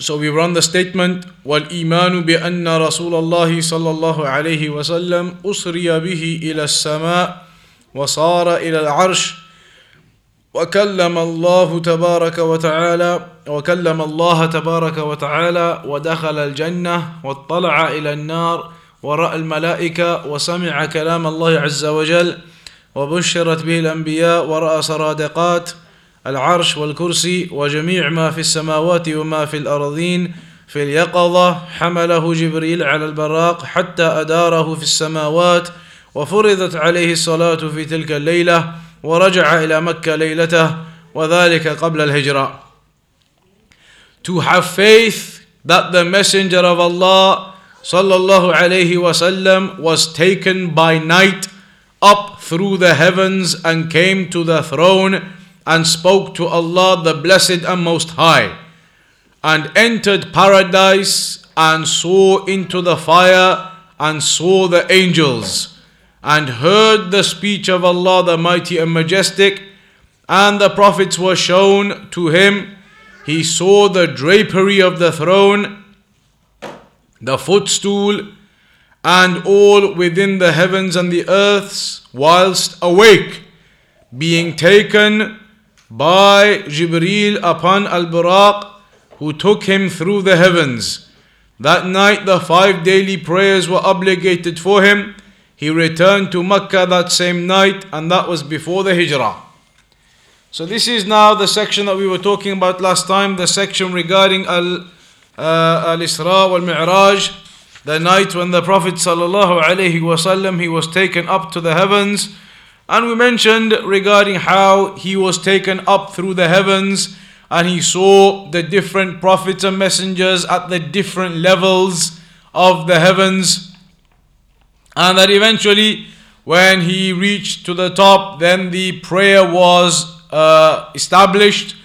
So we run the statement والإيمان بأن رسول الله صلى الله عليه وسلم أسري به إلى السماء وصار إلى العرش وكلم الله تبارك وتعالى وكلم الله تبارك وتعالى ودخل الجنة واطلع إلى النار ورأى الملائكة وسمع كلام الله عز وجل وبشرت به الأنبياء ورأى سرادقات العرش والكرسي وجميع ما في السماوات وما في الأرضين في اليقظة حمله جبريل على البراق حتى أداره في السماوات وفرضت عليه الصلاة في تلك الليلة ورجع إلى مكة ليلته وذلك قبل الهجرة. To have faith that the messenger of Allah sallallahu alayhi wasallam was taken by night up through the heavens and came to the throne and spoke to Allah the Blessed and Most High, and entered paradise and saw into the fire and saw the angels, and heard the speech of Allah the Mighty and Majestic, and the prophets were shown to him. He saw the drapery of the throne, the footstool, and all within the heavens and the earths, whilst awake, being taken by Jibreel upon Al Buraq, who took him through the heavens. That night, the five daily prayers were obligated for him. He returned to Mecca that same night, and that was before the Hijrah. So, this is now the section that we were talking about last time the section regarding Al uh, Isra wal Mi'raj, the night when the Prophet he was taken up to the heavens. And we mentioned regarding how he was taken up through the heavens and he saw the different prophets and messengers at the different levels of the heavens. And that eventually, when he reached to the top, then the prayer was uh, established.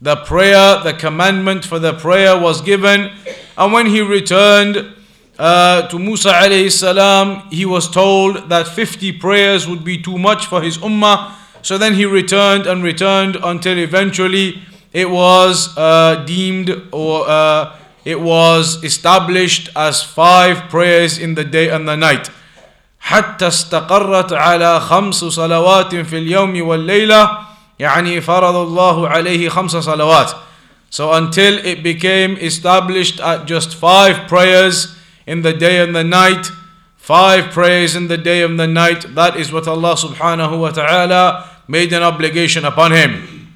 The prayer, the commandment for the prayer was given. And when he returned, uh, to Musa alayhi salam, he was told that 50 prayers would be too much for his ummah. So then he returned and returned until eventually it was uh, deemed or uh, it was established as five prayers in the day and the night. حتى استقرت على خمس صلوات في اليوم والليلة يعني فرض الله عليه خمس صلوات. So until it became established at just five prayers in the day and the night, five prayers in the day and the night. That is what Allah subhanahu wa ta'ala made an obligation upon him.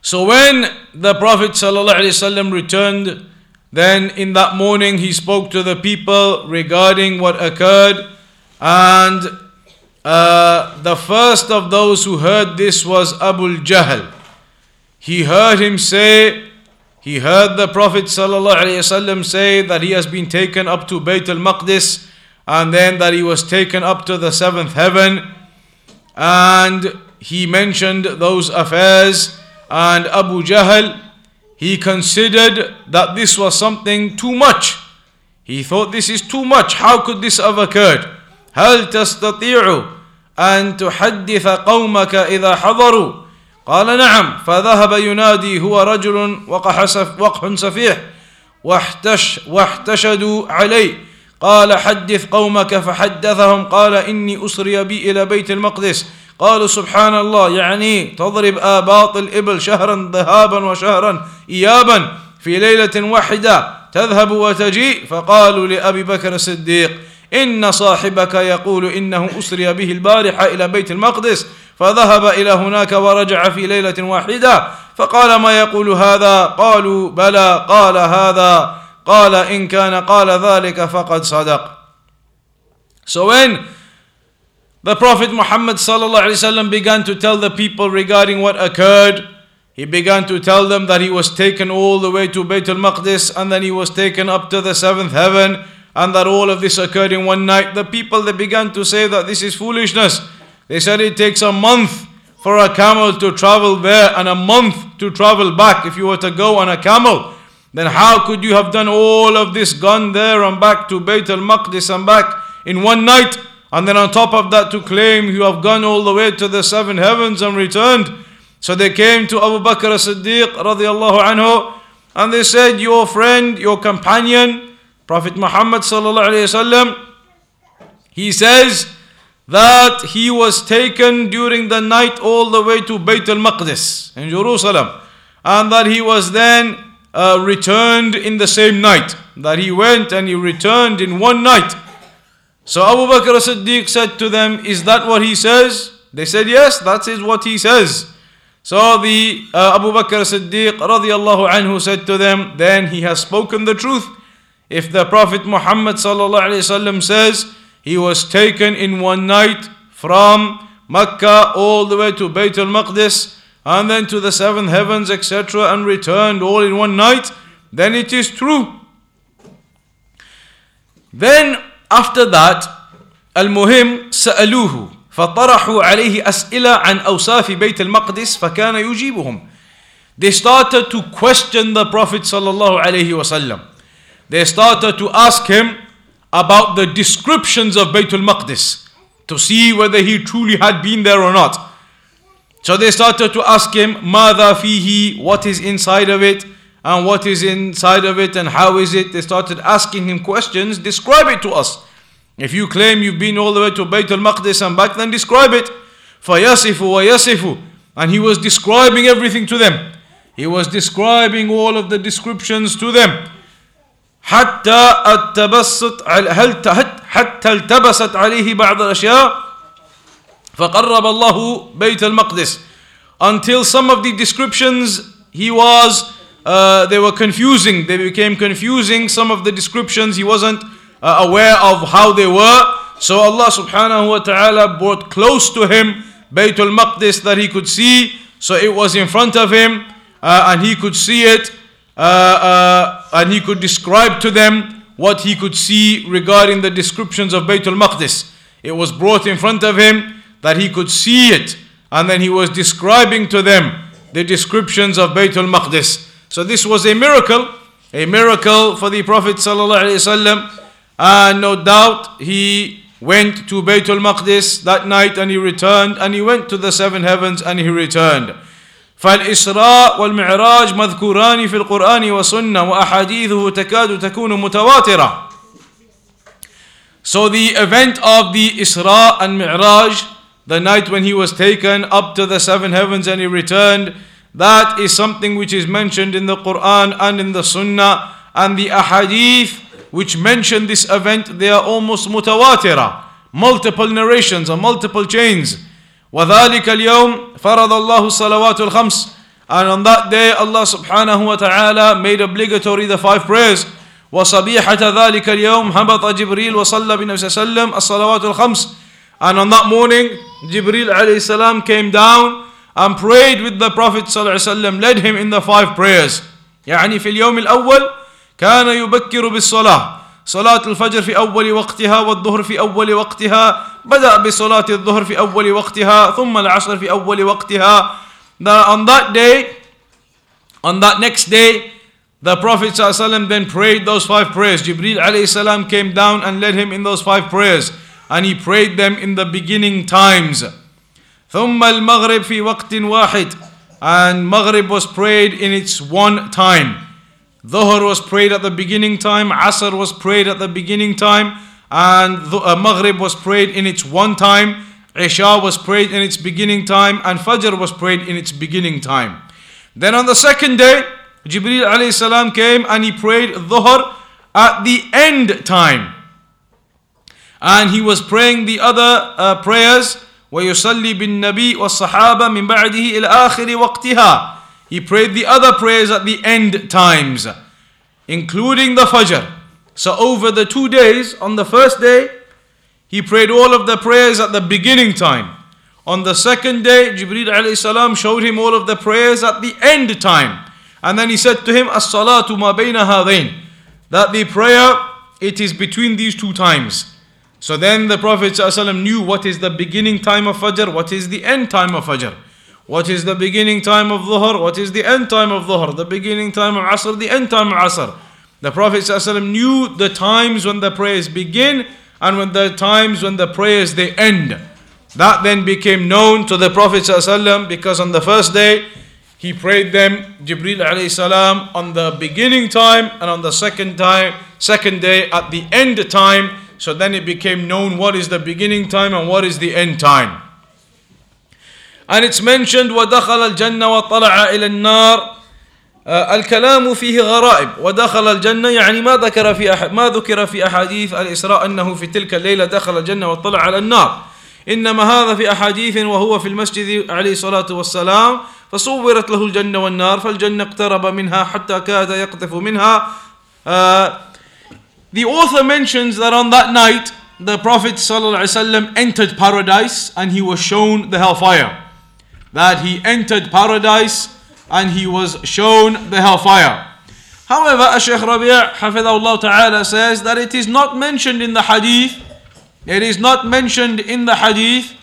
So when the Prophet returned, then in that morning he spoke to the people regarding what occurred, and uh, the first of those who heard this was Abu Jahl. He heard him say, he heard the Prophet ﷺ say that he has been taken up to Bayt al Maqdis and then that he was taken up to the seventh heaven. And he mentioned those affairs. And Abu Jahl, he considered that this was something too much. He thought this is too much. How could this have occurred? هل تستطيع أن تحدث قومك إذا حضروا قال نعم فذهب ينادي هو رجل وقح, وقح سفيح واحتش واحتشدوا عليه. قال حدث قومك فحدثهم قال إني أسري بي إلى بيت المقدس. قالوا سبحان الله يعني تضرب آباط الإبل شهرا ذهابا وشهرا إيابا في ليلة واحدة تذهب وتجيء. فقالوا لأبي بكر الصديق إن صاحبك يقول إنه أسري به البارحة إلى بيت المقدس. فذهب إلى هناك ورجع في ليلة واحدة فقال ما يقول هذا قالوا بلى قال هذا قال إن كان قال ذلك فقد صدق So when the Prophet Muhammad ﷺ began to tell the people regarding what occurred, he began to tell them that he was taken all the way to Bayt al-Maqdis and then he was taken up to the seventh heaven and that all of this occurred in one night, the people they began to say that this is foolishness. They said it takes a month for a camel to travel there and a month to travel back if you were to go on a camel. Then how could you have done all of this, gone there and back to Bayt al-Maqdis and back in one night? And then on top of that to claim you have gone all the way to the seven heavens and returned. So they came to Abu Bakr as-Siddiq radiallahu anhu and they said, your friend, your companion, Prophet Muhammad sallallahu alayhi wasallam, he says that he was taken during the night all the way to Bayt al-Maqdis in Jerusalem and that he was then uh, returned in the same night. That he went and he returned in one night. So Abu Bakr as-Siddiq said to them, Is that what he says? They said, Yes, that is what he says. So the uh, Abu Bakr as-Siddiq radiallahu anhu said to them, Then he has spoken the truth. If the Prophet Muhammad sallallahu alayhi wasallam says he was taken in one night from Mecca all the way to Bayt al-Maqdis and then to the seventh heavens etc and returned all in one night, then it is true. Then after that, المهم سألوه فطرحوا عليه أسئلة عن أوصاف بيت المقدس فكان يجيبهم. They started to question the Prophet sallallahu alaihi wasallam. They started to ask him about the descriptions of Baytul Maqdis to see whether he truly had been there or not. So they started to ask him, Mada fihi, what is inside of it, and what is inside of it, and how is it? They started asking him questions, describe it to us. If you claim you've been all the way to Bayt al-Maqdis and back, then describe it. فَيَصِفُ وَيَصِفُ And he was describing everything to them. He was describing all of the descriptions to them. حتى التبسط حتى التبست عليه بعض الأشياء فقرب الله بيت المقدس until some of the descriptions he was uh, they were confusing they became confusing some of the descriptions he wasn't uh, aware of how they were so Allah subhanahu wa ta'ala brought close to him Baytul Maqdis that he could see so it was in front of him uh, and he could see it uh, uh, and he could describe to them what he could see regarding the descriptions of Baytul Maqdis it was brought in front of him that he could see it and then he was describing to them the descriptions of Baytul Maqdis. So this was a miracle, a miracle for the Prophet sallallahu and no doubt he went to Baytul Maqdis that night and he returned and he went to the seven heavens and he returned. فالإسراء والمعراج مذكوران في القرآن والسنة وأحاديثه تكاد تكون متواترة. So the event of the Isra and Mi'raj the night when he was taken up to the seven heavens and he returned, that is something which is mentioned in the Quran and in the Sunnah and the Ahadith which mention this event, they are almost mutawatira, multiple narrations or multiple chains. وذلك اليوم فرض الله الصلوات الخمس and on that day Allah سبحانه وتعالى made obligatory the five prayers. وصبيحة ذلك اليوم هبط جبريل وصلى بالنبي صلى الله الصلوات الخمس. And on that morning جبريل عليه السلام came down and prayed with the Prophet صلى الله عليه وسلم led him in the five prayers. يعني في اليوم الأول كان يبكر بالصلاة. صلاة الفجر في أول وقتها والظهر في أول وقتها بدأ بصلاة الظهر في أول وقتها ثم العصر في أول وقتها On that day, on that next day, the Prophet ﷺ then prayed those five prayers. Jibril alayhi salam came down and led him in those five prayers and he prayed them in the beginning times. ثم المغرب في وقت واحد and Maghrib was prayed in its one time. Dhuhr was prayed at the beginning time, Asr was prayed at the beginning time, and uh, Maghrib was prayed in its one time, Isha was prayed in its beginning time, and Fajr was prayed in its beginning time. Then on the second day, Jibreel alayhi salam came and he prayed Dhuhr at the end time and he was praying the other uh, prayers ويصلي بالنبي والصحابة من بعده إلى آخر وقتها he prayed the other prayers at the end times including the Fajr so over the two days on the first day he prayed all of the prayers at the beginning time on the second day Jibreel showed him all of the prayers at the end time and then he said to him as-salatu ma bayna hadain that the prayer it is between these two times. So then the Prophet ﷺ knew what is the beginning time of Fajr, what is the end time of Fajr. What is the beginning time of Dhuhr, what is the end time of Dhuhr, the beginning time of Asr, the end time of Asr. The Prophet ﷺ knew the times when the prayers begin and when the times when the prayers they end. That then became known to the Prophet ﷺ because on the first day he prayed them Jibril alayhi on the beginning time and on the second time second day at the end time so then it became known what is the beginning time and what is the end time and it's mentioned ودخل الجنة وطلع إلى النار. الكلام فيه غرائب. ودخل الجنة يعني ما ذكر في أح ما ذكر في أحاديث الإسراء أنه في تلك الليلة دخل الجنة وطلع على النار. إنما هذا في أحاديث وهو في المسجد عليه الصلاة والسلام. فصورت له الجنة والنار فالجنة اقترب منها حتى كاد يقذف منها. uh, The author mentions that on that night the Prophet ﷺ entered paradise and he was shown the hellfire. That he entered paradise and he was shown the hellfire. However, Shaykh Rabi' Ta'ala says that it is not mentioned in the hadith, it is not mentioned in the hadith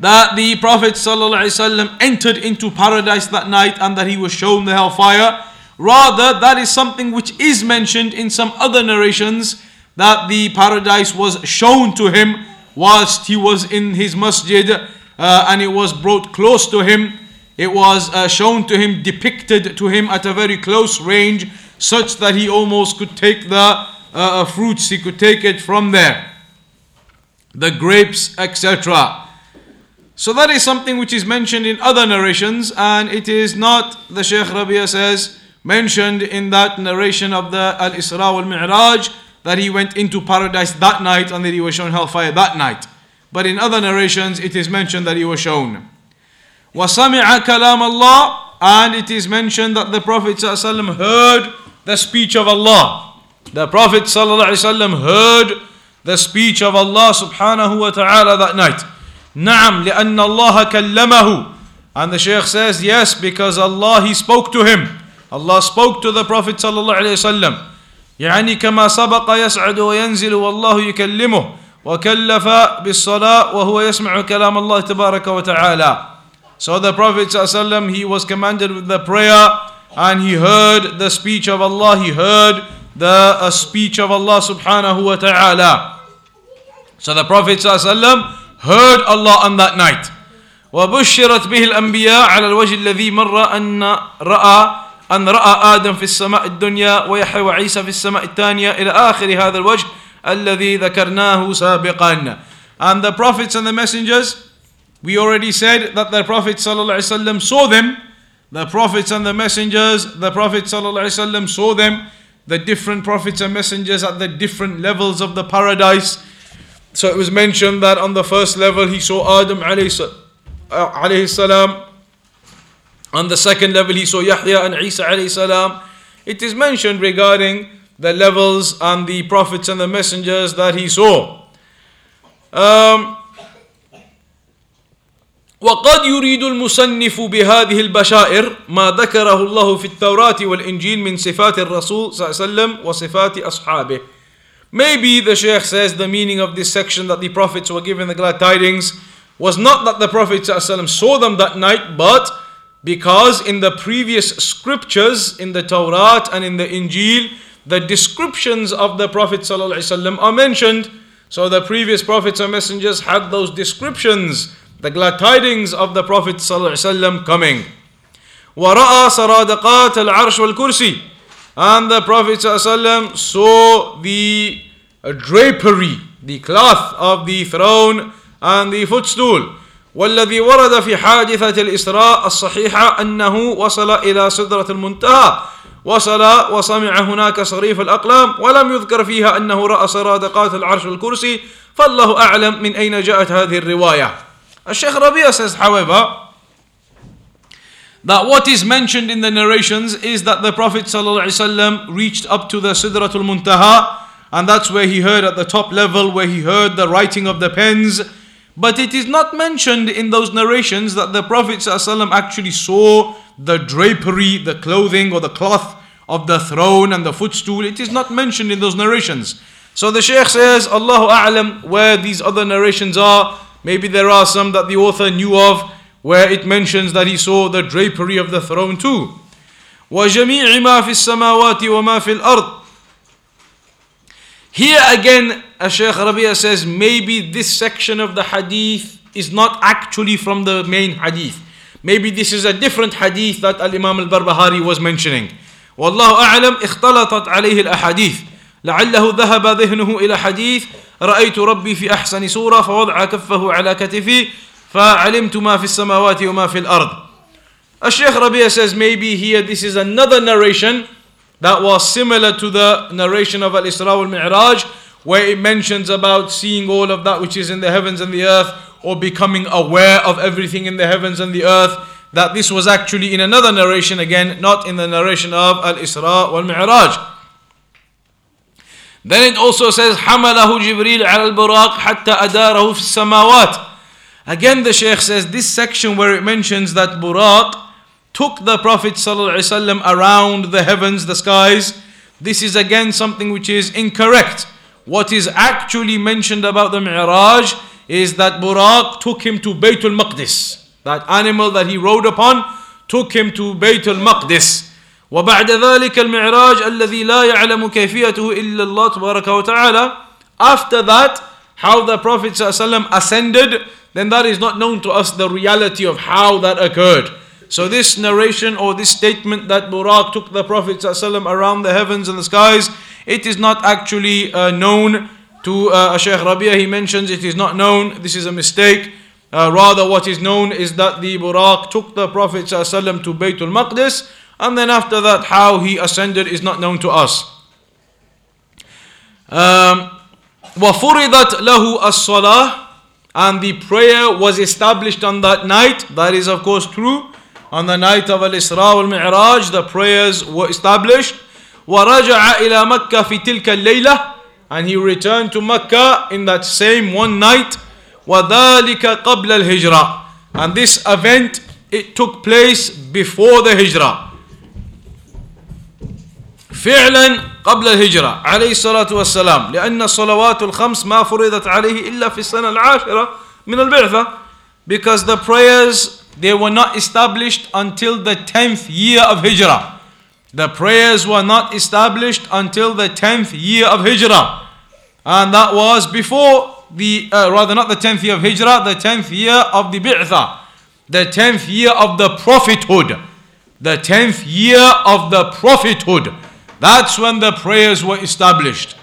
that the Prophet ﷺ entered into paradise that night and that he was shown the hellfire. Rather, that is something which is mentioned in some other narrations that the paradise was shown to him whilst he was in his masjid uh, and it was brought close to him. It was uh, shown to him, depicted to him at a very close range, such that he almost could take the uh, uh fruits, he could take it from there, the grapes, etc. So that is something which is mentioned in other narrations, and it is not, the Shaykh Rabia says, mentioned in that narration of the Al Isra wal Mi'raj that he went into paradise that night and that he was shown hellfire that night. But in other narrations, it is mentioned that he was shown. وَسَمِعَ كَلَامَ اللَّهِ And it is mentioned that the Prophet ﷺ heard the speech of Allah. The Prophet ﷺ heard the speech of Allah subhanahu wa ta'ala that night. نعم لأن الله كلمه and the Shaykh says yes because Allah he spoke to him Allah spoke to the Prophet صلى الله عليه وسلم يعني كما سبق يسعد وينزل والله يكلمه وكلف بالصلاة وهو يسمع كلام الله تبارك وتعالى So the Prophet ﷺ, he was commanded with the prayer and he heard the speech of Allah, he heard the uh, speech of Allah subhanahu wa ta'ala. So the Prophet ﷺ heard Allah on that night. وبشرت به الأنبياء على الوجه الذي مر أن رأى أن رأى آدم في السماء الدنيا ويحيى وعيسى في السماء الثانية إلى آخر هذا الوجه الذي ذكرناه سابقا. And the prophets and the messengers, we already said that the Prophet ﷺ saw them. The prophets and the messengers, the Prophet ﷺ saw them. The different prophets and messengers at the different levels of the paradise. So it was mentioned that on the first level he saw Adam alayhi uh, salam. On the second level he saw Yahya and Isa alayhi salam. It is mentioned regarding the levels and the prophets and the messengers that he saw. Um, وقد يريد المصنف بهذه البشائر ما ذكره الله في التوراة والإنجيل من صفات الرسول صلى الله عليه وسلم وصفات أصحابه Maybe the Shaykh says the meaning of this section that the prophets were given the glad tidings was not that the Prophet ﷺ saw them that night, but because in the previous scriptures, in the Torah and in the Injil, the descriptions of the Prophet ﷺ are mentioned. So the previous prophets and messengers had those descriptions, the glad tidings of the Prophet ﷺ coming. ورأى سرادقات العرش والكرسي and the Prophet ﷺ saw the drapery, the cloth of the throne and the footstool. والذي ورد في حادثة الإسراء الصحيحة أنه وصل إلى سدرة المنتهى. وصل وسمع هناك صريف الأقلام ولم يذكر فيها أنه رأى سرادقات العرش الكرسي. فالله أعلم من أين جاءت هذه الرواية. الشيخ ربيع says however that what is mentioned in the narrations is that the Prophet صلى الله عليه وسلم reached up to the سدرة المنتهى and that's where he heard at the top level where he heard the writing of the pens and But it is not mentioned in those narrations that the Prophet ﷺ actually saw the drapery, the clothing, or the cloth of the throne and the footstool. It is not mentioned in those narrations. So the Shaykh says, Allahu A'lam, where these other narrations are. Maybe there are some that the author knew of where it mentions that he saw the drapery of the throne too. وجميع ما في السماوات وما في الأرض Here again, Shaykh Rabia says maybe this section of the hadith is not actually from the main hadith. Maybe this is a different hadith that Al Imam al Barbahari was mentioning. والله أعلم اختلطت عليه الأحاديث لعله ذهب ذهنه إلى حديث رأيت ربي في أحسن صورة فوضع كفه على كتفي فعلمت ما في السماوات وما في الأرض الشيخ ربيع says maybe here this is another narration that was similar to the narration of Al-Isra wal-Mi'raj where it mentions about seeing all of that which is in the heavens and the earth or becoming aware of everything in the heavens and the earth that this was actually in another narration again not in the narration of Al-Isra wal-Mi'raj then it also says حمله جبريل على البراق حتى أداره في السماوات Again the Shaykh says this section where it mentions that Buraq took the Prophet ﷺ around the heavens, the skies, this is again something which is incorrect. What is actually mentioned about the Mi'raj is that Buraq took him to Baytul Maqdis. That animal that he rode upon took him to Baytul Maqdis. وبعد ذلك المعراج الذي لا يعلم كيفيته إلا الله تبارك وتعالى After that, how the Prophet ﷺ ascended, then that is not known to us the reality of how that occurred. So this narration or this statement that Buraq took the Prophet ﷺ around the heavens and the skies, it is not actually uh, known to uh, Shaykh Rabia. He mentions it is not known. This is a mistake. Uh, rather, what is known is that the Buraq took the Prophet ﷺ to Baytul Maqdis, and then after that, how he ascended is not known to us. Um, وَفُرِضَتْ لَهُ الصَّلَاةِ And the prayer was established on that night. That is, of course, true. On the night of Al-Isra wal-Mi'raj, the prayers were established. وَرَجَعَ إِلَى مَكَّةِ فِي تِلْكَ اللَّيْلَةِ And he returned to Mecca in that same one night. وَذَلِكَ قَبْلَ الْهِجْرَةِ And this event, it took place before the Hijrah. فعلا قبل الهجرة عليه الصلاة والسلام لأن الصلوات الخمس ما فرضت عليه إلا في السنة العاشرة من البعثة because the prayers they were not established until the 10th year of Hijrah. The prayers were not established until the 10th year of Hijrah. And that was before the uh, rather not the 10th year of Hijrah the 10th year of the Bi'tha. The 10th year of the prophethood. The 10th year of the prophethood. That's when the prayers were established.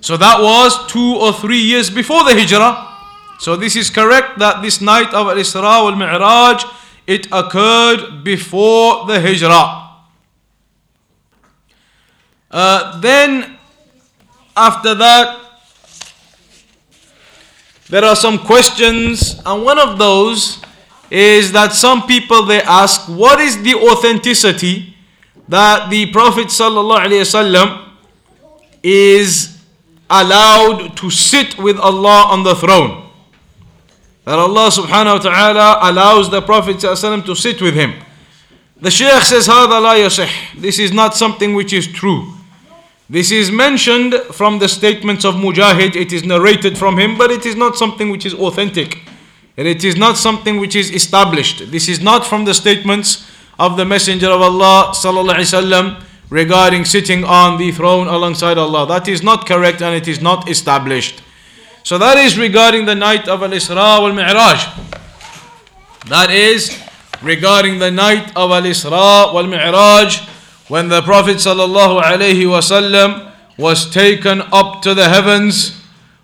So that was two or three years before the Hijrah. So this is correct that this night of Al-Isra wal-Mi'raj, it occurred before the Hijrah. Uh, then after that, there are some questions, and one of those is that some people they ask, what is the authenticity that the Prophet ﷺ is allowed to sit with Allah on the throne That Allah subhanahu wa ta'ala allows the Prophet ﷺ to sit with him. The Shaykh says, هذا لا يصح. This is not something which is true. This is mentioned from the statements of Mujahid. It is narrated from him, but it is not something which is authentic. And it is not something which is established. This is not from the statements of the Messenger of Allah sallallahu regarding sitting on the throne alongside Allah. That is not correct and it is not established. So that is regarding the night of Al-Isra wal-Mi'raj. That is regarding the night of Al-Isra wal-Mi'raj when the Prophet sallallahu alaihi wasallam was taken up to the heavens.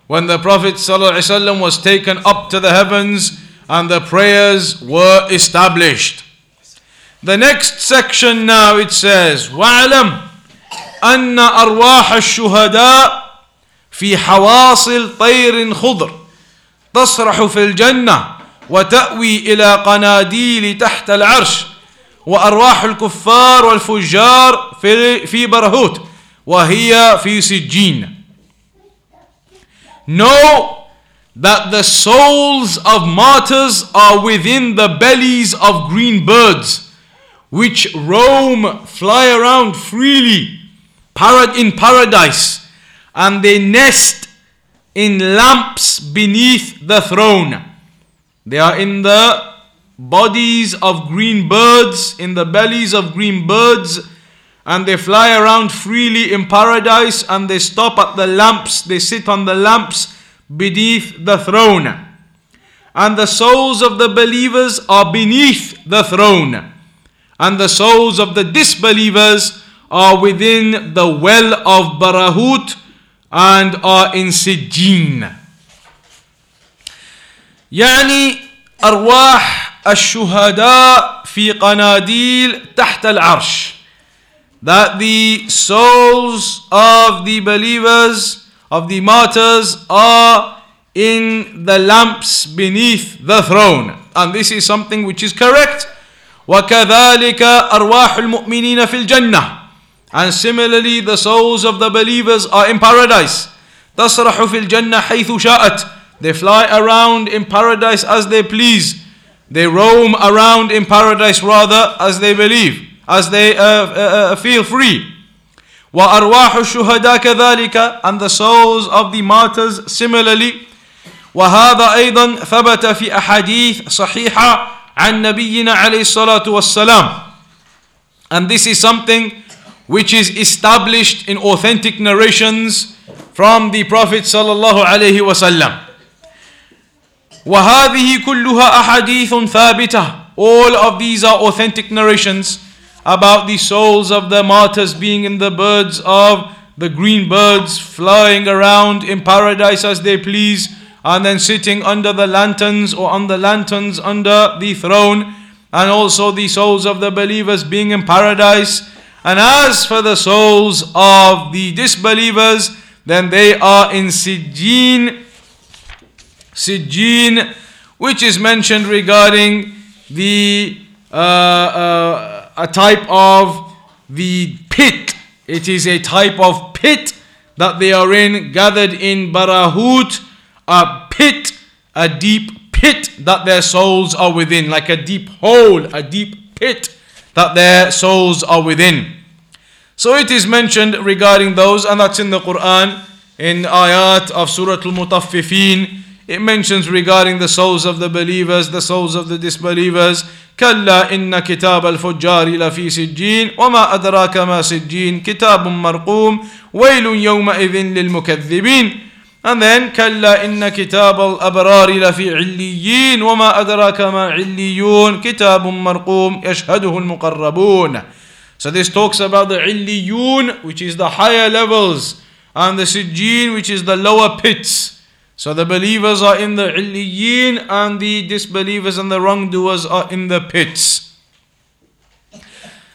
When the Prophet sallallahu was taken up to the heavens and the prayers were established. The next section now it says واعلم أن أرواح الشهداء في حواصل طير خضر تصرح في الجنة وتأوي إلى قناديل تحت العرش وأرواح الكفار والفجار في في برهوت وهي في سجين Know that the souls of martyrs are within the bellies of green birds which roam, fly around freely in paradise, and they nest in lamps beneath the throne. They are in the bodies of green birds, in the bellies of green birds, and they fly around freely in paradise and they stop at the lamps, they sit on the lamps beneath the throne. And the souls of the believers are beneath the throne, and the souls of the disbelievers are within the well of Barahut and are in Sijjin. يعني أرواح الشهداء في قناديل تحت العرش that the souls of the believers of the martyrs are in the lamps beneath the throne and this is something which is correct وكذلك أرواح المؤمنين في الجنة and similarly the souls of the believers are in paradise تسرح في الجنة حيث شاءت they fly around in paradise as they please they roam around in paradise rather as they believe as they uh, uh, uh feel free وأرواح الشهداء كذلك and the souls of the martyrs similarly وهذا أيضا ثبت في أحاديث صحيحة عن نبينا عليه الصلاة والسلام and this is something which is established in authentic narrations from the Prophet صلى الله عليه وسلم وهذه كلها أحاديث ثابتة all of these are authentic narrations about the souls of the martyrs being in the birds of the green birds flying around in paradise as they please and then sitting under the lanterns or on the lanterns under the throne and also the souls of the believers being in paradise and as for the souls of the disbelievers then they are in Sijjin Sijjin which is mentioned regarding the uh, uh, a type of the pit. It is a type of pit that they are in, gathered in Barahut, a pit, a deep pit that their souls are within, like a deep hole, a deep pit that their souls are within. So it is mentioned regarding those, and that's in the Quran, in ayat of Surah Al Mutaffifin. It mentions regarding the souls of the believers, the souls of the disbelievers. كلا إن كتاب الفجار لفي سجين وما أدراك ما سجين كتاب مرقوم ويل يومئذ للمكذبين And then كلا إن كتاب الأبرار لفي عليين وما أدراك ما عليون كتاب مرقوم يشهده المقربون So this talks about the عليون which is the higher levels and the sijjin which is the lower pits So the believers are in the illiyin and the disbelievers and the wrongdoers are in the pits.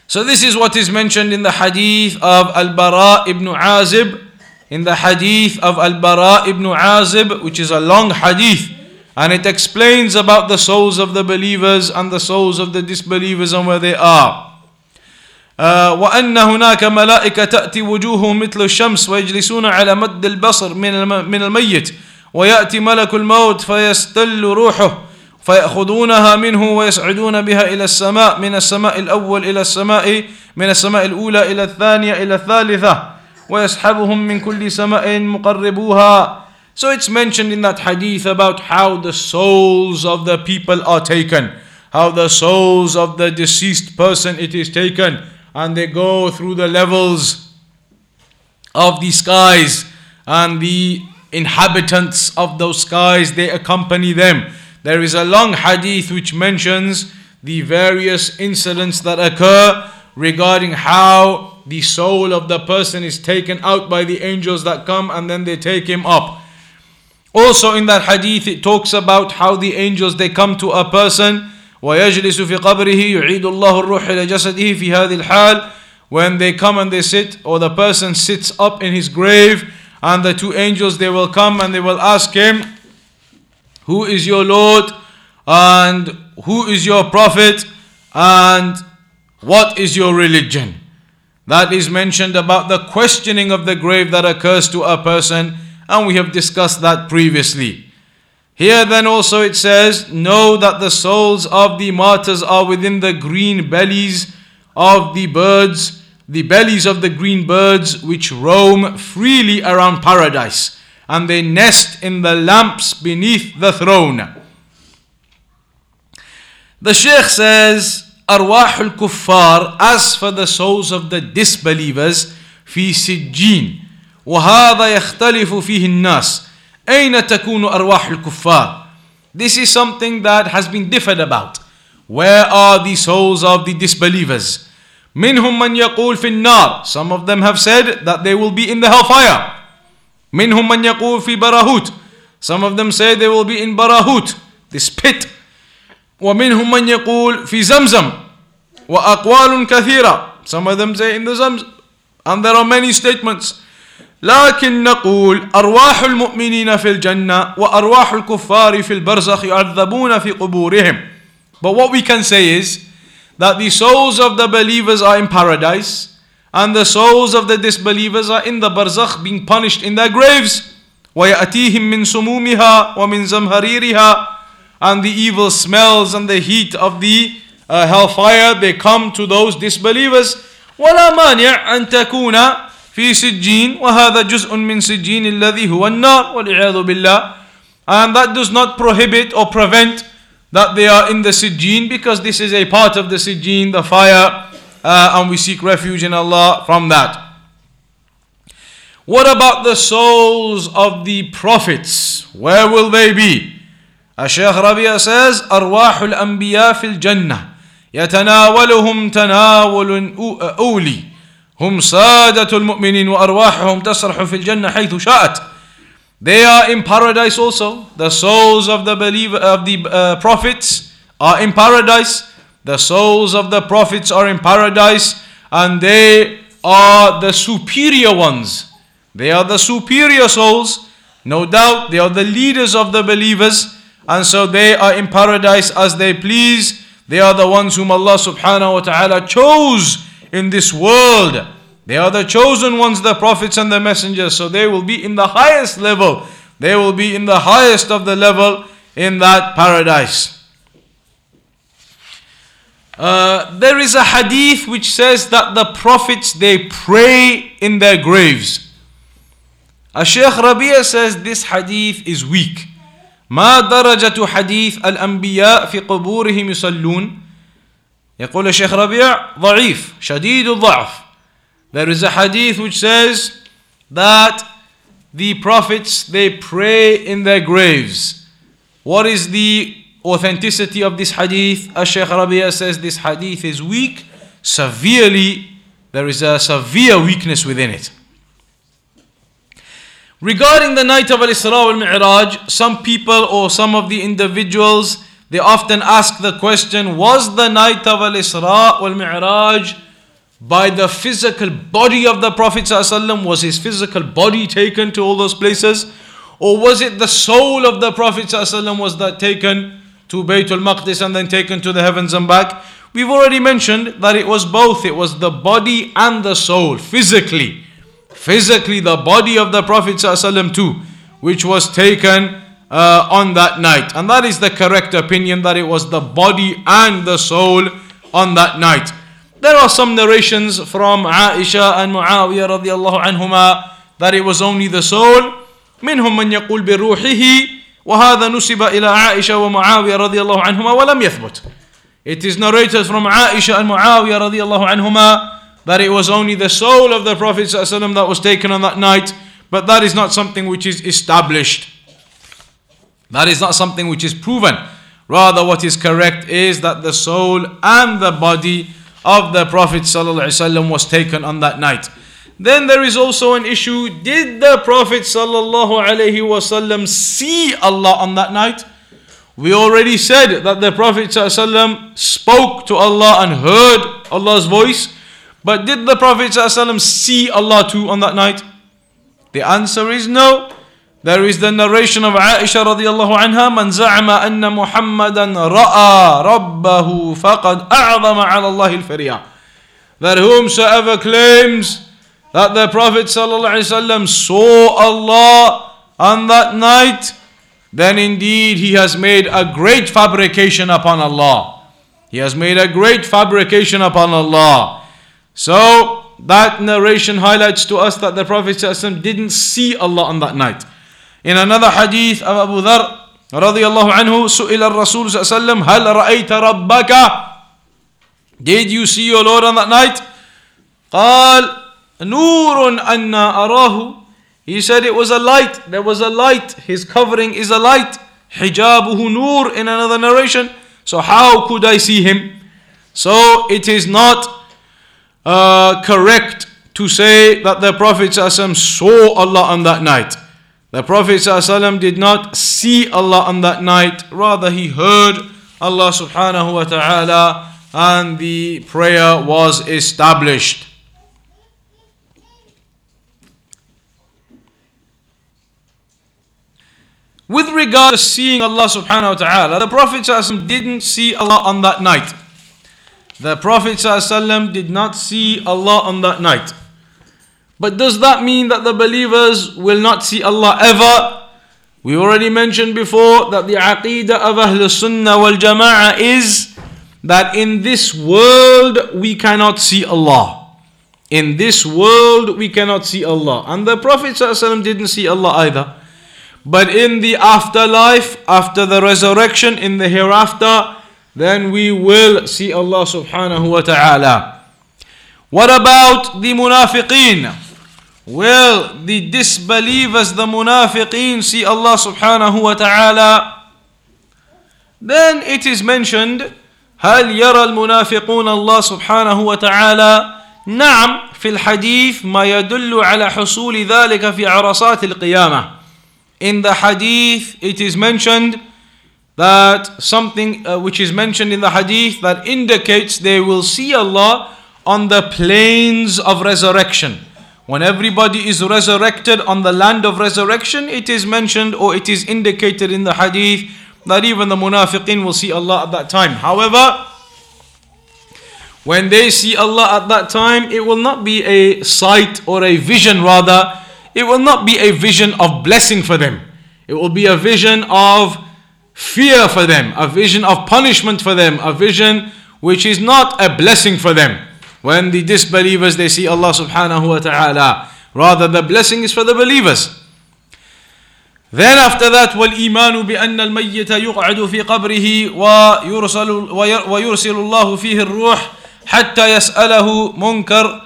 So this is what is mentioned in the hadith of Al-Bara ibn Azib. In the hadith of Al-Bara ibn Azib, which is a long hadith. And it explains about the souls of the believers and the souls of the disbelievers and where they are. Uh, وأن هناك ملائكة تأتي وجوههم مثل الشمس ويجلسون على مد البصر من من الميت ويأتي ملك الموت فيستل روحه فيأخذونها منه ويصعدون بها إلى السماء من السماء الأول إلى السماء من السماء الأولى إلى الثانية إلى الثالثة ويسحبهم من كل سماء مقربوها So it's mentioned in that hadith about how the souls of the people are taken, how the souls of the deceased person it is taken, and they go through the levels of the skies and the inhabitants of those skies, they accompany them. There is a long hadith which mentions the various incidents that occur regarding how the soul of the person is taken out by the angels that come and then they take him up. Also in that hadith it talks about how the angels they come to a person ويجلس في قبره يعيد الله الروح إلى جسده في هذه الحال when they come and they sit or the person sits up in his grave and the two angels they will come and they will ask him who is your lord and who is your prophet and what is your religion that is mentioned about the questioning of the grave that occurs to a person and we have discussed that previously here then also it says know that the souls of the martyrs are within the green bellies of the birds, the bellies of the green birds which roam freely around paradise, and they nest in the lamps beneath the throne. The Shaykh says, أرواح الكفار as for the souls of the disbelievers في سجين وهذا يختلف فيه الناس أين تكون أرواح الكفار This is something that has been differed about. Where are the souls of the disbelievers? منهم من يقول في النار Some of them have said that they will be in the hellfire. منهم من يقول في براهوت Some of them say they will be in Barahut, this pit. ومنهم من يقول في زمزم وأقوال كثيرة Some of them say in the Zamzam. And there are many statements. لكن نقول أرواح المؤمنين في الجنة وأرواح الكفار في البرزخ يعذبون في قبورهم. But what we can say is that the souls of the believers are in paradise and the souls of the disbelievers are in the barzakh being punished in their graves. ويأتيهم من سمومها ومن زمهريرها and the evil smells and the heat of the uh, hellfire they come to those disbelievers ولا مانع أن تكون في سجين وهذا جزء من سجين الذي هو النار والعياذ بالله and that does not prohibit or prevent that they are in the sijjin because this is a part of the sijjin, the fire, uh, and we seek refuge in Allah from that. What about the souls of the prophets? Where will they be? الشيخ ربيع says أرواح الأنبياء في الجنة يتناولهم تناول أولي هم سادة المؤمنين وأرواحهم تسرح في الجنة حيث شاءت They are in paradise also. The souls of the believer of the uh, prophets are in paradise. The souls of the prophets are in paradise, and they are the superior ones. They are the superior souls. No doubt, they are the leaders of the believers, and so they are in paradise as they please. They are the ones whom Allah subhanahu wa ta'ala chose in this world. They are the chosen ones, the prophets and the messengers. So they will be in the highest level. They will be in the highest of the level in that paradise. Uh, there is a hadith which says that the prophets they pray in their graves. A Shaykh Rabia says this hadith is weak. ما درجة حديث الأنبياء في قبورهم يصلون يقول الشيخ ربيع ضعيف شديد الضعف there is a hadith which says that the prophets they pray in their graves. What is the authenticity of this hadith? As Shaykh Rabia says this hadith is weak, severely, there is a severe weakness within it. Regarding the night of Al Isra al Mi'raj, some people or some of the individuals they often ask the question Was the night of Al Isra al Mi'raj by the physical body of the Prophet ﷺ? Was his physical body taken to all those places? Or was it the soul of the Prophet ﷺ was that taken to Baytul Maqdis and then taken to the heavens and back? We've already mentioned that it was both. It was the body and the soul, physically Physically, the body of the Prophet ﷺ too, which was taken uh, on that night. And that is the correct opinion that it was the body and the soul on that night. There are some narrations from Aisha and Muawiyah radiallahu anhuma that it was only the soul. منهم من يقول بروحه وهذا نسب إلى عائشة ومعاوية رضي الله عنهما ولم يثبت. It is narrated from Aisha and Muawiyah رضي الله عنهما that it was only the soul of the Prophet ﷺ that was taken on that night, but that is not something which is established. That is not something which is proven. Rather, what is correct is that the soul and the body of the Prophet ﷺ was taken on that night. Then there is also an issue did the Prophet ﷺ see Allah on that night? We already said that the Prophet ﷺ spoke to Allah and heard Allah's voice, but did the Prophet ﷺ see Allah too on that night? The answer is no. There is the narration of Aisha radiallahu anha من زعم أن محمدا رأى ربه فقد أعظم على الله الفريا That whomsoever claims that the Prophet ﷺ saw Allah on that night, then indeed he has made a great fabrication upon Allah. He has made a great fabrication upon Allah. So that narration highlights to us that the Prophet ﷺ didn't see Allah on that night. In another hadith of Abu Dhar رضي الله عنه سئل الرسول صلى الله عليه وسلم هل رأيت ربك Did you see your Lord on that night? قال نور أن أراه He said it was a light. There was a light. His covering is a light. Hijabuhu nur in another narration. So how could I see him? So it is not uh, correct to say that the Prophet ﷺ saw Allah on that night. The Prophet ﷺ did not see Allah on that night, rather, he heard Allah subhanahu wa ta'ala and the prayer was established. With regard to seeing Allah subhanahu wa ta'ala, the Prophet ﷺ didn't see Allah on that night. The Prophet ﷺ did not see Allah on that night. But does that mean that the believers will not see Allah ever? We already mentioned before that the aqidah of Ahl Sunnah wal Jama'ah is that in this world we cannot see Allah. In this world we cannot see Allah. And the Prophet ﷺ didn't see Allah either. But in the afterlife, after the resurrection, in the hereafter, then we will see Allah subhanahu wa ta'ala. What about the munafiqeen? Will the disbelievers, the munafiqeen, see Allah subhanahu wa ta'ala? Then it is mentioned, هل يرى المنافقون الله سبحانه وتعالى؟ نعم في الحديث ما يدل على حصول ذلك في عرصات القيامه in the hadith it is mentioned that something uh, which is mentioned in the hadith that indicates they will see Allah on the plains of resurrection. When everybody is resurrected on the land of resurrection, it is mentioned or it is indicated in the hadith that even the munafiqin will see Allah at that time. However, when they see Allah at that time, it will not be a sight or a vision, rather, it will not be a vision of blessing for them. It will be a vision of fear for them, a vision of punishment for them, a vision which is not a blessing for them. When the disbelievers they see Allah subhanahu wa ta'ala, rather the blessing is for the believers. Then after that والإيمان بأن الميت يقعد في قبره ويرسل ويرسل الله فيه الروح حتى يسأله منكر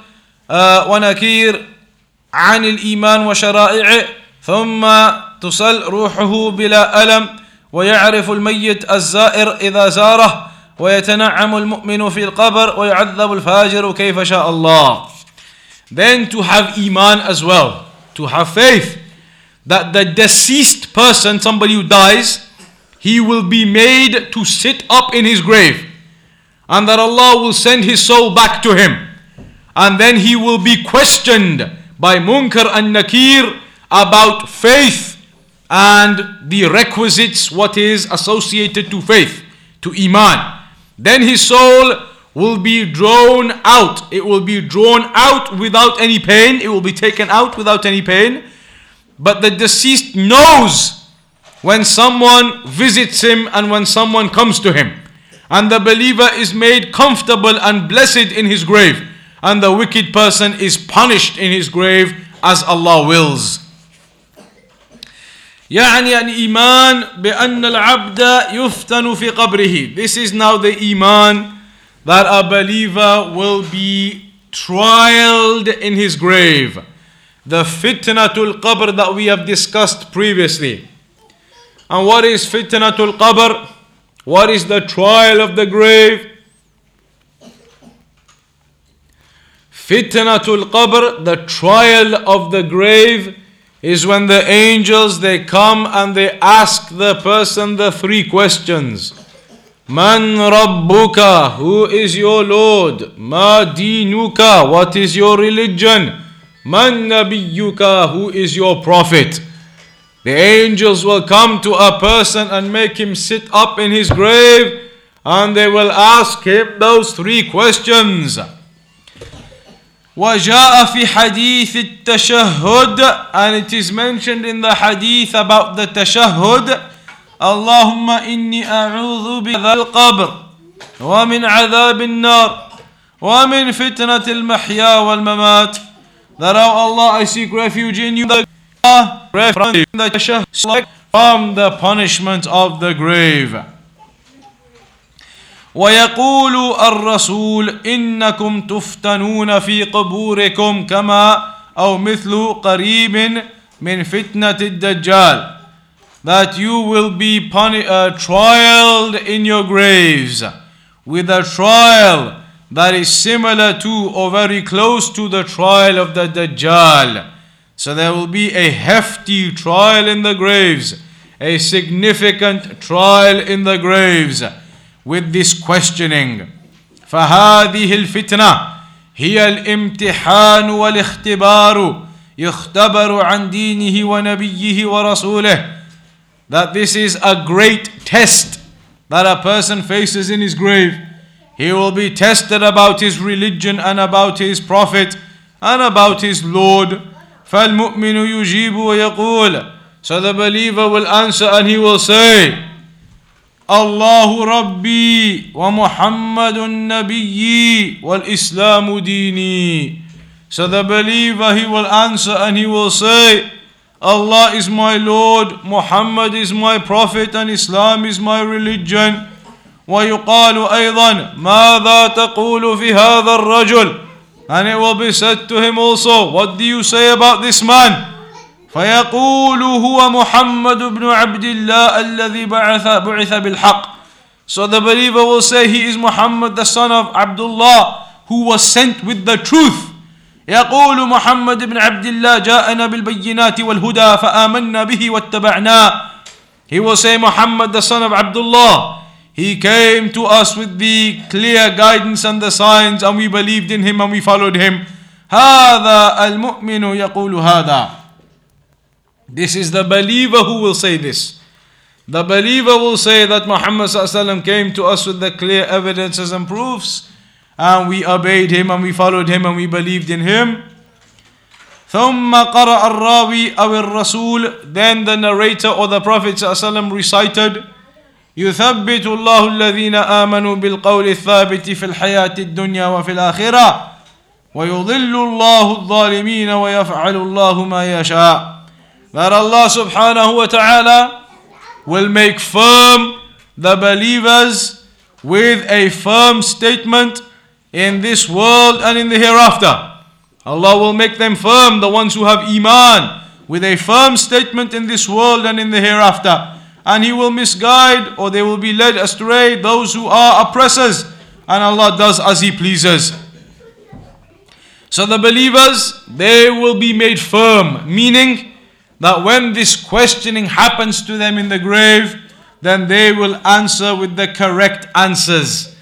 ونكير عن الإيمان وشرائعه ثم تصل روحه بلا ألم ويعرف الميت الزائر إذا زاره ويتنعم المؤمن في القبر ويعذب الفاجر كيف شاء الله Then to have iman as well, to have faith that the deceased person, somebody who dies, he will be made to sit up in his grave and that Allah will send his soul back to him and then he will be questioned by Munkar and Nakir about faith and the requisites, what is associated to faith, to Iman. Then his soul will be drawn out. It will be drawn out without any pain. It will be taken out without any pain. But the deceased knows when someone visits him and when someone comes to him. And the believer is made comfortable and blessed in his grave and the wicked person is punished in his grave as Allah wills. يعني الإيمان بأن العبد يفتن في قبره. This is now the iman that a believer will be trialed in his grave. The fitnatul qabr that we have discussed previously. And what is fitnatul qabr? What is the trial of the grave? Fitnatul qabr, the trial of the grave, is when the angels they come and they ask the person the three questions. Man Rabbuka, who is your Lord? Ma dinuka, what is your religion? Man Nabiyuka, who is your prophet? The angels will come to a person and make him sit up in his grave and they will ask him those three questions. وجاء في حديث التشهد and it is mentioned in the hadith about the tashahhud اللهم إني أعوذ بك القبر ومن عذاب النار ومن فتنة المحيا والممات That oh Allah I seek refuge in you the from the punishment of the grave ويقول الرسول إنكم تفتنون في قبوركم كما أو مثل قريب من فتنة الدجال that you will be puni- uh, trialed in your graves with a trial that is similar to or very close to the trial of the Dajjal. So there will be a hefty trial in the graves, a significant trial in the graves with this questioning. فهذه الفتنة هي الامتحان والاختبار يختبر عن دينه ونبيه ورسوله that this is a great test that a person faces in his grave. He will be tested about his religion and about his prophet and about his Lord. فالمؤمن يجيب ويقول So the believer will answer and he will say الله ربي ومحمد النبي والإسلام ديني So the believer he will answer and he will say Allah is my Lord, Muhammad is my Prophet, and Islam is my religion. ويقال أيضا ماذا تقول في هذا الرجل And it will be said to him also, What do you say about this man? فيقول هو محمد بن عبد الله الذي بعث بعث بالحق So the believer will say he is Muhammad the son of Abdullah who was sent with the truth يقول محمد بن عبد الله جاءنا بالبينات والهدى فآمنا به واتبعناه He will say Muhammad the son of Abdullah He came to us with the clear guidance and the signs and we believed in him and we followed him هذا المؤمن يقول هذا This is the believer who will say this The believer will say that Muhammad came to us with the clear evidences and proofs and we obeyed him and we followed him and we believed in him. ثم قرأ الراوي أو الرسول then the narrator or the Prophet ﷺ recited يثبت الله الذين آمنوا بالقول الثابت في الحياة الدنيا وفي الآخرة ويضل الله الظالمين ويفعل الله ما يشاء that Allah subhanahu wa ta'ala will make firm the believers with a firm statement in this world and in the hereafter. Allah will make them firm, the ones who have Iman, with a firm statement in this world and in the hereafter. And He will misguide or they will be led astray those who are oppressors. And Allah does as He pleases. So the believers, they will be made firm, meaning that when this questioning happens to them in the grave, then they will answer with the correct answers.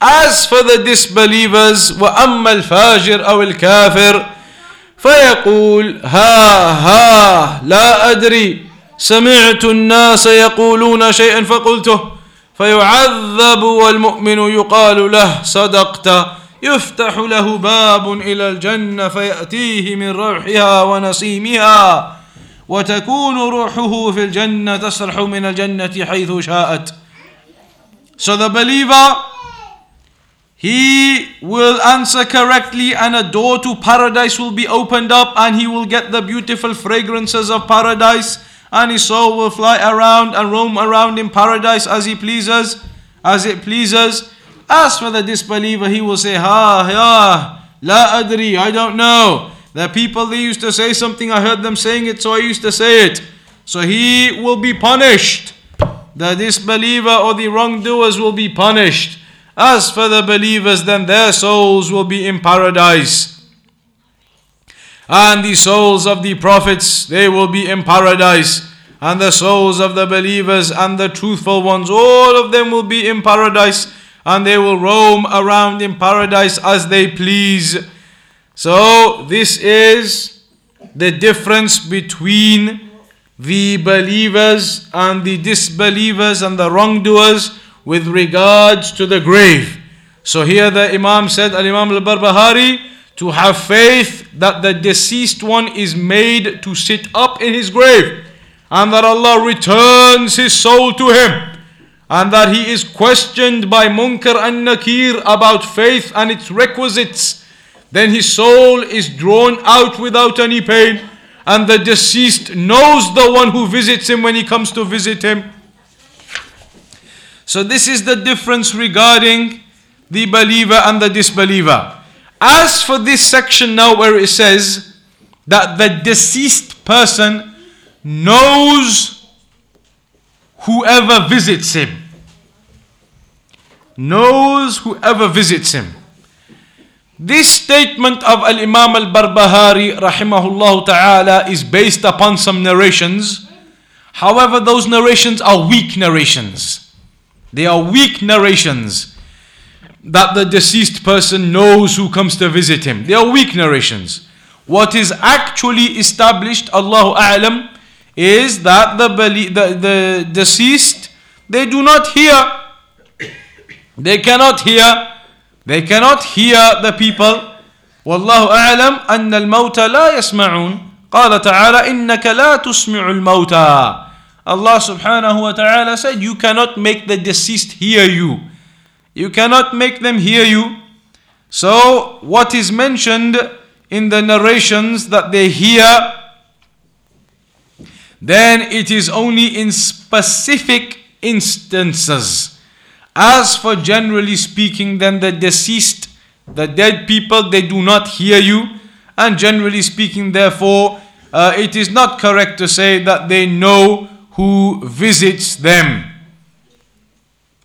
As for the disbelievers وأما الفاجر أو الكافر فيقول ها ها لا أدري. سمعت الناس يقولون شيئا فقلته فيعذب والمؤمن يقال له صدقت. يفتح له باب إلى الجنة فيأتيه من روحها ونسيمها. وتكون روحه في الجنة تسرح من الجنة حيث شاءت So the believer He will answer correctly, and a door to paradise will be opened up, and he will get the beautiful fragrances of paradise, and his soul will fly around and roam around in paradise as he pleases, as it pleases. As for the disbeliever, he will say, Ha, ya, la adri, I don't know. The people they used to say something, I heard them saying it, so I used to say it. So he will be punished. The disbeliever or the wrongdoers will be punished. As for the believers, then their souls will be in paradise. And the souls of the prophets, they will be in paradise. And the souls of the believers and the truthful ones, all of them will be in paradise. And they will roam around in paradise as they please. So, this is the difference between the believers and the disbelievers and the wrongdoers with regards to the grave. So here the Imam said, Al Imam al Barbahari, to have faith that the deceased one is made to sit up in his grave and that Allah returns his soul to him. and that he is questioned by Munkar and Nakir about faith and its requisites, then his soul is drawn out without any pain, and the deceased knows the one who visits him when he comes to visit him. So, this is the difference regarding the believer and the disbeliever. As for this section now, where it says that the deceased person knows whoever visits him, knows whoever visits him. This statement of Al Imam Al Barbahari, rahimahullah ta'ala, is based upon some narrations. However, those narrations are weak narrations. They are weak narrations that the deceased person knows who comes to visit him. They are weak narrations. What is actually established, Allahu A'lam, is that the, the, the deceased, they do not hear. They cannot hear they cannot hear the people. والله أعلم أن الموتى لا يسمعون قال تعالى إنك لا تسمع الموتى Allah subhanahu wa ta'ala said you cannot make the deceased hear you you cannot make them hear you so what is mentioned in the narrations that they hear then it is only in specific instances as for generally speaking, then the deceased, the dead people, they do not hear you. And generally speaking, therefore, uh, it is not correct to say that they know who visits them.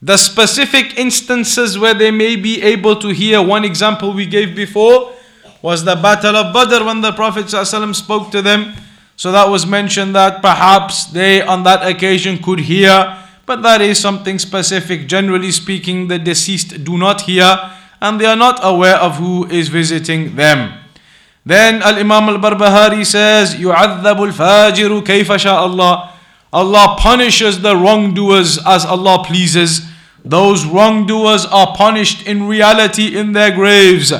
The specific instances where they may be able to hear, one example we gave before was the Battle of Badr when the Prophet ﷺ spoke to them. So that was mentioned that perhaps they on that occasion could hear but that is something specific. Generally speaking, the deceased do not hear and they are not aware of who is visiting them. Then Al Imam Al Barbahari says, يُعَذَّبُ الْفَاجِرُ كَيْفَ شَاءَ Allah. Allah punishes the wrongdoers as Allah pleases. Those wrongdoers are punished in reality in their graves,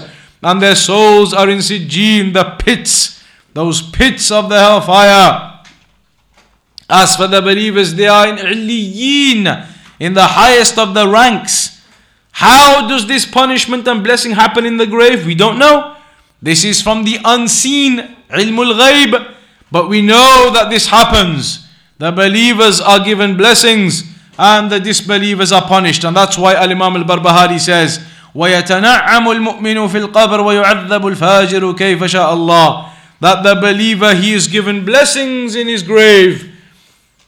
and their souls are in Sijjin, the pits, those pits of the hellfire. As for the believers, they are in Illiyin, in the highest of the ranks. How does this punishment and blessing happen in the grave? We don't know. This is from the unseen, ilmul ghaib. But we know that this happens. The believers are given blessings and the disbelievers are punished. And that's why Al Imam al Barbahari says, وَيَتَنَعَّمُ الْمُؤْمِنُ فِي الْقَبْرِ وَيُعَذَّبُ الْفَاجِرُ كَيْفَ شَاءَ اللَّهِ That the believer, he is given blessings in his grave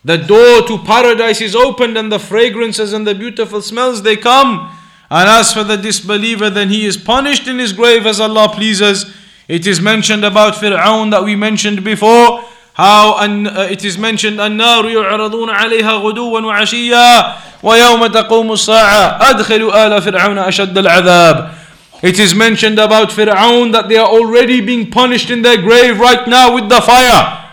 the door to paradise is opened and the fragrances and the beautiful smells they come. And as for the disbeliever, then he is punished in his grave as Allah pleases. It is mentioned about Fir'aun that we mentioned before. How an, uh, it is mentioned النار يعرضون عليها غدوا وعشيا ويوم تقوم الساعة أدخلوا آل فرعون أشد العذاب It is mentioned about Fir'aun that they are already being punished in their grave right now with the fire.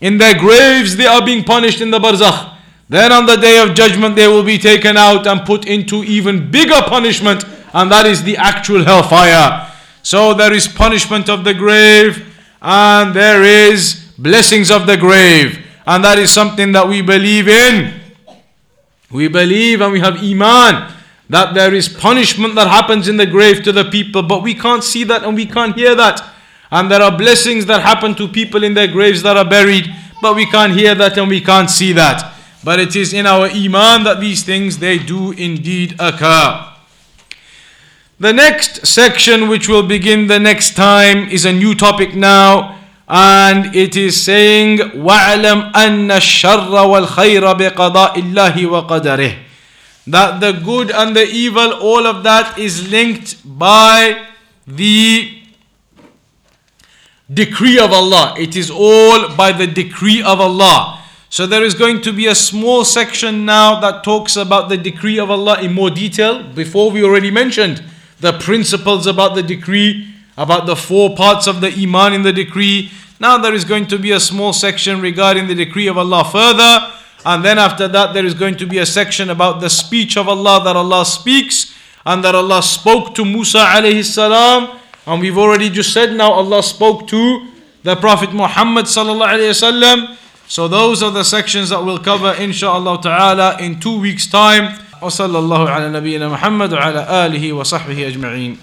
In their graves they are being punished in the barzakh. Then on the day of judgment they will be taken out and put into even bigger punishment, and that is the actual hellfire. So there is punishment of the grave, and there is blessings of the grave, and that is something that we believe in. We believe and we have iman that there is punishment that happens in the grave to the people, but we can't see that and we can't hear that. And there are blessings that happen to people in their graves that are buried, but we can't hear that and we can't see that. But it is in our iman that these things they do indeed occur. The next section, which will begin the next time, is a new topic now, and it is saying, وَاعْلَمْ أَنَّ الشَّرَّ وَالْخَيْرَ بِقَضَاءِ اللَّهِ وَقَدَرِهِ That the good and the evil, all of that is linked by the decree of Allah. It is all by the decree of Allah. So there is going to be a small section now that talks about the decree of Allah in more detail. Before we already mentioned the principles about the decree, about the four parts of the iman in the decree. Now there is going to be a small section regarding the decree of Allah further. And then after that, there is going to be a section about the speech of Allah that Allah speaks and that Allah spoke to Musa alayhi salam and we've already just said now Allah spoke to the Prophet Muhammad sallallahu alaihi wasallam So those are the sections that we'll cover inshallah ta'ala in two weeks time. وصلى الله على نبينا محمد وعلى آله وصحبه أجمعين